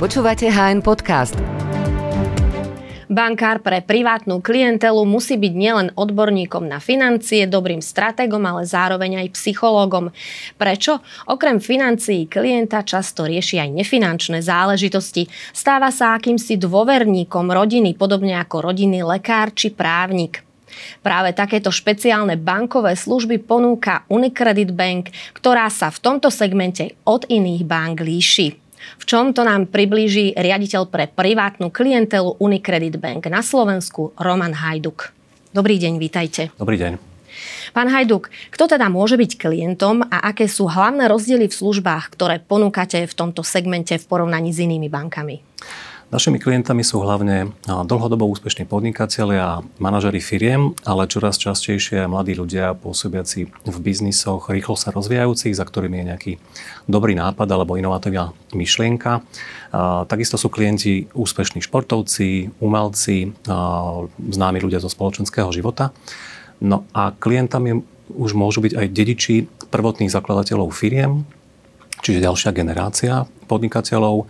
Počúvate HN Podcast. Bankár pre privátnu klientelu musí byť nielen odborníkom na financie, dobrým stratégom, ale zároveň aj psychológom. Prečo? Okrem financií klienta často rieši aj nefinančné záležitosti. Stáva sa akýmsi dôverníkom rodiny, podobne ako rodinný lekár či právnik. Práve takéto špeciálne bankové služby ponúka Unicredit Bank, ktorá sa v tomto segmente od iných bank líši. V čom to nám priblíži riaditeľ pre privátnu klientelu Unicredit Bank na Slovensku Roman Hajduk. Dobrý deň, vítajte. Dobrý deň. Pán Hajduk, kto teda môže byť klientom a aké sú hlavné rozdiely v službách, ktoré ponúkate v tomto segmente v porovnaní s inými bankami? Našimi klientami sú hlavne dlhodobo úspešní podnikatelia a manažery firiem, ale čoraz častejšie aj mladí ľudia pôsobiaci v biznisoch, rýchlo sa rozvíjajúcich, za ktorými je nejaký dobrý nápad alebo inovatívna myšlienka. Takisto sú klienti úspešní športovci, umelci, známi ľudia zo spoločenského života. No a klientami už môžu byť aj dediči prvotných zakladateľov firiem, čiže ďalšia generácia podnikateľov.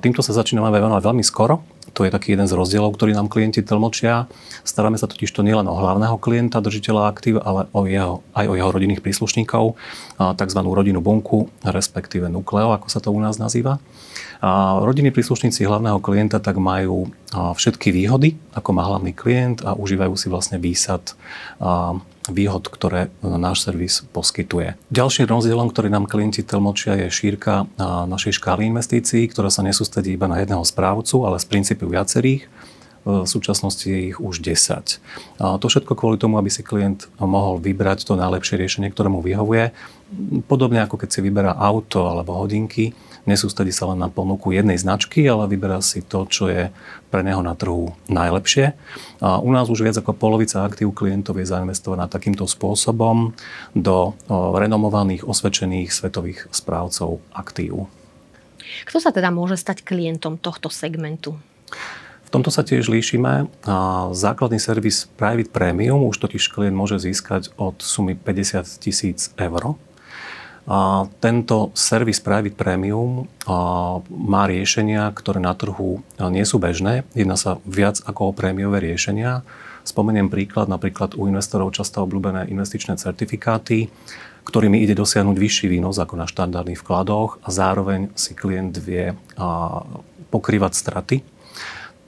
Týmto sa začíname venovať veľmi skoro. To je taký jeden z rozdielov, ktorý nám klienti tlmočia. Staráme sa totiž to nielen o hlavného klienta, držiteľa aktív, ale o jeho, aj o jeho rodinných príslušníkov, tzv. rodinnú bunku, respektíve nukleo, ako sa to u nás nazýva. A príslušníci hlavného klienta tak majú všetky výhody, ako má hlavný klient a užívajú si vlastne výsad výhod, ktoré náš servis poskytuje. Ďalším rozdielom, ktorý nám klienti tlmočia, je šírka našej škály investícií, ktorá sa nesústredí iba na jedného správcu, ale z princípu viacerých. V súčasnosti je ich už 10. A to všetko kvôli tomu, aby si klient mohol vybrať to najlepšie riešenie, ktoré mu vyhovuje. Podobne ako keď si vyberá auto alebo hodinky, nesústredí sa len na ponuku jednej značky, ale vyberá si to, čo je pre neho na trhu najlepšie. A u nás už viac ako polovica aktív klientov je zainvestovaná takýmto spôsobom do renomovaných, osvedčených svetových správcov aktív. Kto sa teda môže stať klientom tohto segmentu? V tomto sa tiež líšime. Základný servis Private Premium už totiž klient môže získať od sumy 50 tisíc eur tento servis Private Premium má riešenia, ktoré na trhu nie sú bežné. Jedná sa viac ako o prémiové riešenia. Spomeniem príklad, napríklad u investorov často obľúbené investičné certifikáty, ktorými ide dosiahnuť vyšší výnos ako na štandardných vkladoch a zároveň si klient vie pokrývať straty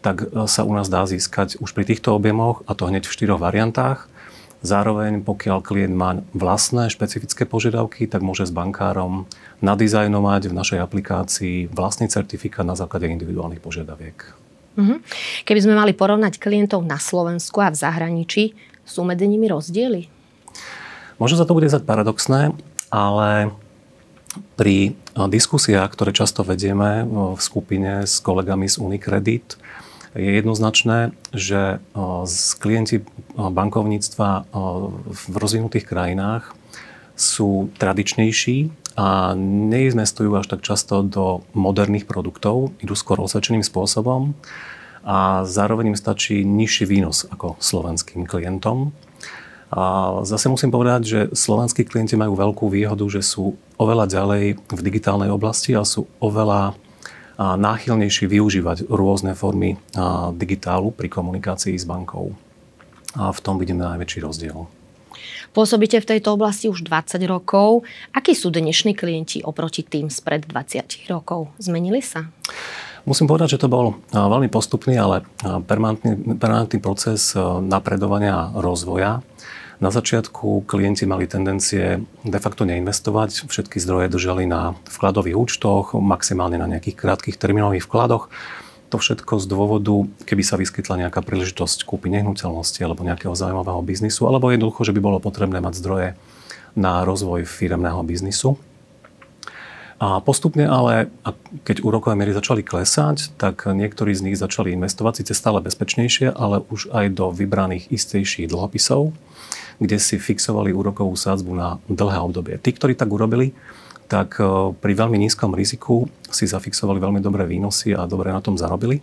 tak sa u nás dá získať už pri týchto objemoch, a to hneď v štyroch variantách. Zároveň, pokiaľ klient má vlastné špecifické požiadavky, tak môže s bankárom nadizajnovať v našej aplikácii vlastný certifikát na základe individuálnych požiadaviek. Mm-hmm. Keby sme mali porovnať klientov na Slovensku a v zahraničí, sú medzi nimi rozdiely? Možno sa to bude zdať paradoxné, ale pri diskusiách, ktoré často vedieme v skupine s kolegami z Unicredit, je jednoznačné, že klienti bankovníctva v rozvinutých krajinách sú tradičnejší a neinvestujú až tak často do moderných produktov, idú skôr osvedčeným spôsobom a zároveň im stačí nižší výnos ako slovenským klientom. A zase musím povedať, že slovenskí klienti majú veľkú výhodu, že sú oveľa ďalej v digitálnej oblasti a sú oveľa náchylnejší využívať rôzne formy digitálu pri komunikácii s bankou. A v tom vidíme najväčší rozdiel. Pôsobíte v tejto oblasti už 20 rokov. Akí sú dnešní klienti oproti tým spred 20 rokov? Zmenili sa? Musím povedať, že to bol veľmi postupný, ale permanentný, permanentný proces napredovania a rozvoja. Na začiatku klienti mali tendencie de facto neinvestovať, všetky zdroje držali na vkladových účtoch, maximálne na nejakých krátkých termínových vkladoch. To všetko z dôvodu, keby sa vyskytla nejaká príležitosť kúpy nehnuteľnosti alebo nejakého zaujímavého biznisu, alebo jednoducho, že by bolo potrebné mať zdroje na rozvoj firemného biznisu. A postupne ale, keď úrokové miery začali klesať, tak niektorí z nich začali investovať síce stále bezpečnejšie, ale už aj do vybraných istejších dlhopisov kde si fixovali úrokovú sádzbu na dlhé obdobie. Tí, ktorí tak urobili, tak e, pri veľmi nízkom riziku si zafixovali veľmi dobré výnosy a dobre na tom zarobili.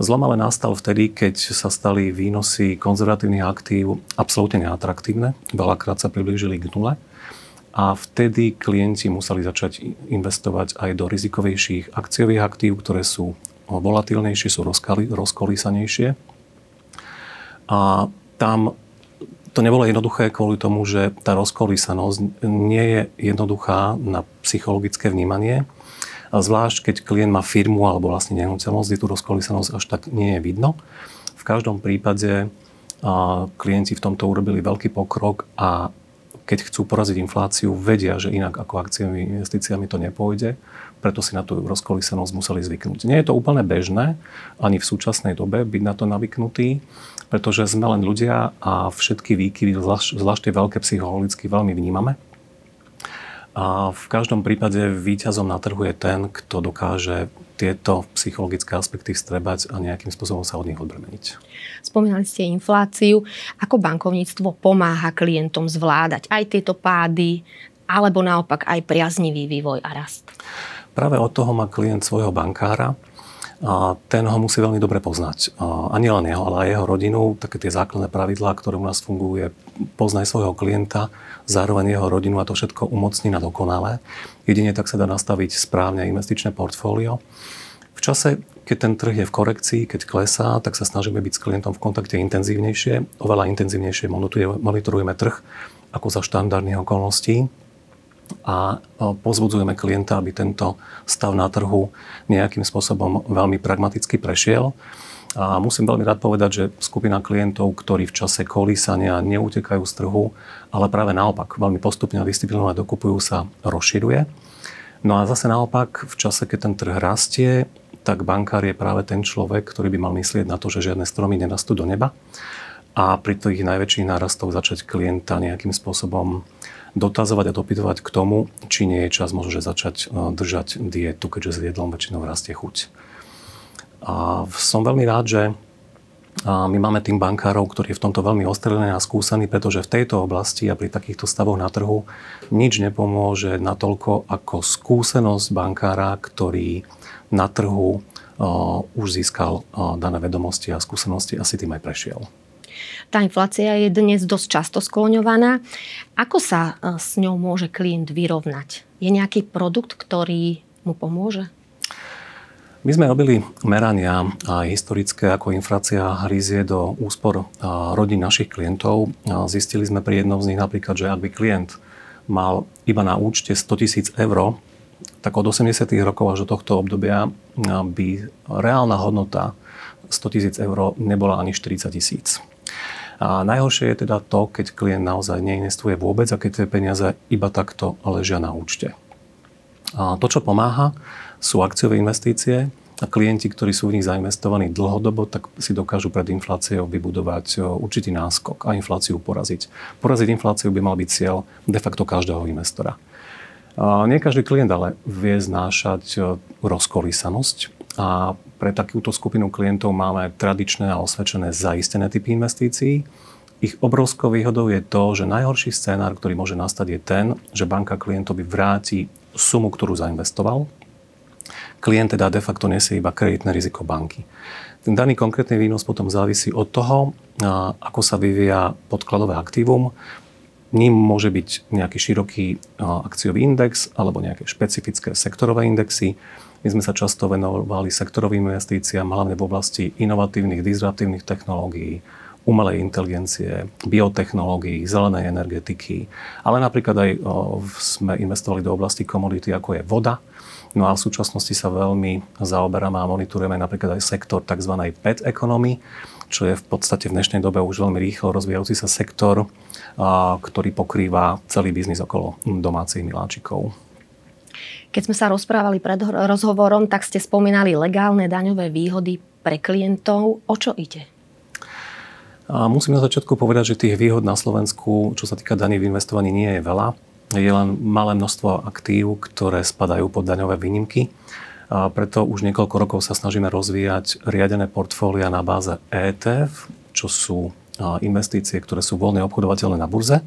Zlom ale nastal vtedy, keď sa stali výnosy konzervatívnych aktív absolútne neatraktívne. Veľakrát sa priblížili k nule. a vtedy klienti museli začať investovať aj do rizikovejších akciových aktív, ktoré sú volatilnejšie, sú rozkolísanejšie. A tam to nebolo jednoduché kvôli tomu, že tá rozkolísanosť nie je jednoduchá na psychologické vnímanie. A zvlášť, keď klient má firmu alebo vlastne nehnuteľnosť, kde tú rozkolísanosť až tak nie je vidno. V každom prípade klienti v tomto urobili veľký pokrok a keď chcú poraziť infláciu, vedia, že inak ako akciami investíciami to nepôjde, preto si na tú rozkolísenosť museli zvyknúť. Nie je to úplne bežné, ani v súčasnej dobe byť na to navyknutý, pretože sme len ľudia a všetky výkyvy, zvlášť, zvlášť tie veľké psychologicky, veľmi vnímame. A v každom prípade víťazom na trhu je ten, kto dokáže tieto psychologické aspekty vstrebať a nejakým spôsobom sa od nich odbremeniť. Spomínali ste infláciu. Ako bankovníctvo pomáha klientom zvládať aj tieto pády, alebo naopak aj priaznivý vývoj a rast? Práve od toho má klient svojho bankára, a ten ho musí veľmi dobre poznať. A nielen jeho, ale aj jeho rodinu. Také tie základné pravidlá, ktoré u nás fungujú, je poznaj svojho klienta, zároveň jeho rodinu a to všetko umocní na dokonalé. Jedine tak sa dá nastaviť správne investičné portfólio. V čase, keď ten trh je v korekcii, keď klesá, tak sa snažíme byť s klientom v kontakte intenzívnejšie. Oveľa intenzívnejšie monitorujeme trh ako za štandardných okolností a pozbudzujeme klienta, aby tento stav na trhu nejakým spôsobom veľmi pragmaticky prešiel. A musím veľmi rád povedať, že skupina klientov, ktorí v čase kolísania neutekajú z trhu, ale práve naopak veľmi postupne a disciplinovane dokupujú sa, rozširuje. No a zase naopak, v čase, keď ten trh rastie, tak bankár je práve ten človek, ktorý by mal myslieť na to, že žiadne stromy nerastú do neba a pri tých najväčších nárastoch začať klienta nejakým spôsobom dotazovať a dopytovať k tomu, či nie je čas možno, že začať e, držať dietu, keďže s jedlom väčšinou rastie chuť. A som veľmi rád, že my máme tým bankárov, ktorí je v tomto veľmi ostrelený a skúsený, pretože v tejto oblasti a pri takýchto stavoch na trhu nič nepomôže natoľko ako skúsenosť bankára, ktorý na trhu uh, už získal uh, dané vedomosti a skúsenosti a si tým aj prešiel. Tá inflácia je dnes dosť často skloňovaná. Ako sa e, s ňou môže klient vyrovnať? Je nejaký produkt, ktorý mu pomôže? My sme robili merania aj historické, ako inflácia hryzie do úspor rodín našich klientov. Zistili sme pri jednom z nich napríklad, že ak by klient mal iba na účte 100 tisíc eur, tak od 80. rokov až do tohto obdobia by reálna hodnota 100 tisíc eur nebola ani 40 tisíc. A najhoršie je teda to, keď klient naozaj neinvestuje vôbec a keď tie peniaze iba takto ležia na účte. A to, čo pomáha, sú akciové investície a klienti, ktorí sú v nich zainvestovaní dlhodobo, tak si dokážu pred infláciou vybudovať určitý náskok a infláciu poraziť. Poraziť infláciu by mal byť cieľ de facto každého investora. Nie každý klient ale vie znášať rozkolísanosť a pre takúto skupinu klientov máme tradičné a osvedčené zaistené typy investícií. Ich obrovskou výhodou je to, že najhorší scénár, ktorý môže nastať, je ten, že banka klientovi vráti sumu, ktorú zainvestoval. Klient teda de facto nesie iba kreditné riziko banky. Ten daný konkrétny výnos potom závisí od toho, ako sa vyvíja podkladové aktívum. Ním môže byť nejaký široký akciový index alebo nejaké špecifické sektorové indexy my sme sa často venovali sektorovým investíciám, hlavne v oblasti inovatívnych, disruptívnych technológií, umelej inteligencie, biotechnológií, zelenej energetiky, ale napríklad aj sme investovali do oblasti komodity, ako je voda. No a v súčasnosti sa veľmi zaoberáme a monitorujeme napríklad aj sektor tzv. pet economy, čo je v podstate v dnešnej dobe už veľmi rýchlo rozvíjajúci sa sektor, ktorý pokrýva celý biznis okolo domácich miláčikov. Keď sme sa rozprávali pred rozhovorom, tak ste spomínali legálne daňové výhody pre klientov. O čo ide? A musím na začiatku povedať, že tých výhod na Slovensku, čo sa týka daní v investovaní, nie je veľa. Je len malé množstvo aktív, ktoré spadajú pod daňové výnimky. A preto už niekoľko rokov sa snažíme rozvíjať riadené portfólia na báze ETF, čo sú investície, ktoré sú voľne obchodovateľné na burze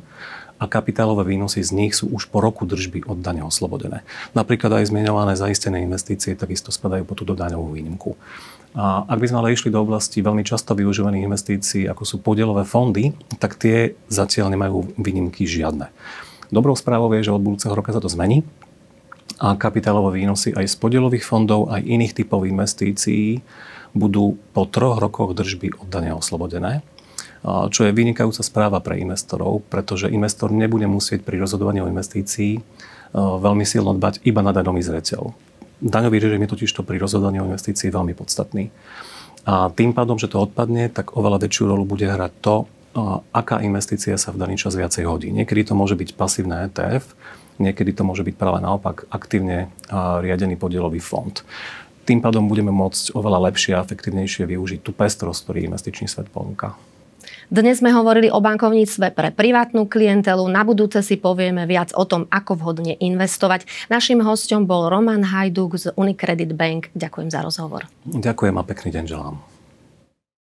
a kapitálové výnosy z nich sú už po roku držby od dane oslobodené. Napríklad aj zmienované zaistené investície takisto spadajú po túto daňovú výnimku. A ak by sme ale išli do oblasti veľmi často využívaných investícií, ako sú podielové fondy, tak tie zatiaľ nemajú výnimky žiadne. Dobrou správou je, že od budúceho roka sa to zmení a kapitálové výnosy aj z podielových fondov, aj iných typov investícií budú po troch rokoch držby oddania oslobodené čo je vynikajúca správa pre investorov, pretože investor nebude musieť pri rozhodovaní o investícii veľmi silno dbať iba na daňový zreteľ. Daňový režim je totiž to pri rozhodovaní o investícii veľmi podstatný. A tým pádom, že to odpadne, tak oveľa väčšiu rolu bude hrať to, aká investícia sa v daný čas viacej hodí. Niekedy to môže byť pasívne ETF, niekedy to môže byť práve naopak aktívne riadený podielový fond. Tým pádom budeme môcť oveľa lepšie a efektívnejšie využiť tú pestrosť, ktorý investičný svet ponúka. Dnes sme hovorili o bankovníctve pre privátnu klientelu. Na budúce si povieme viac o tom, ako vhodne investovať. Našim hostom bol Roman Hajduk z Unicredit Bank. Ďakujem za rozhovor. Ďakujem a pekný deň želám.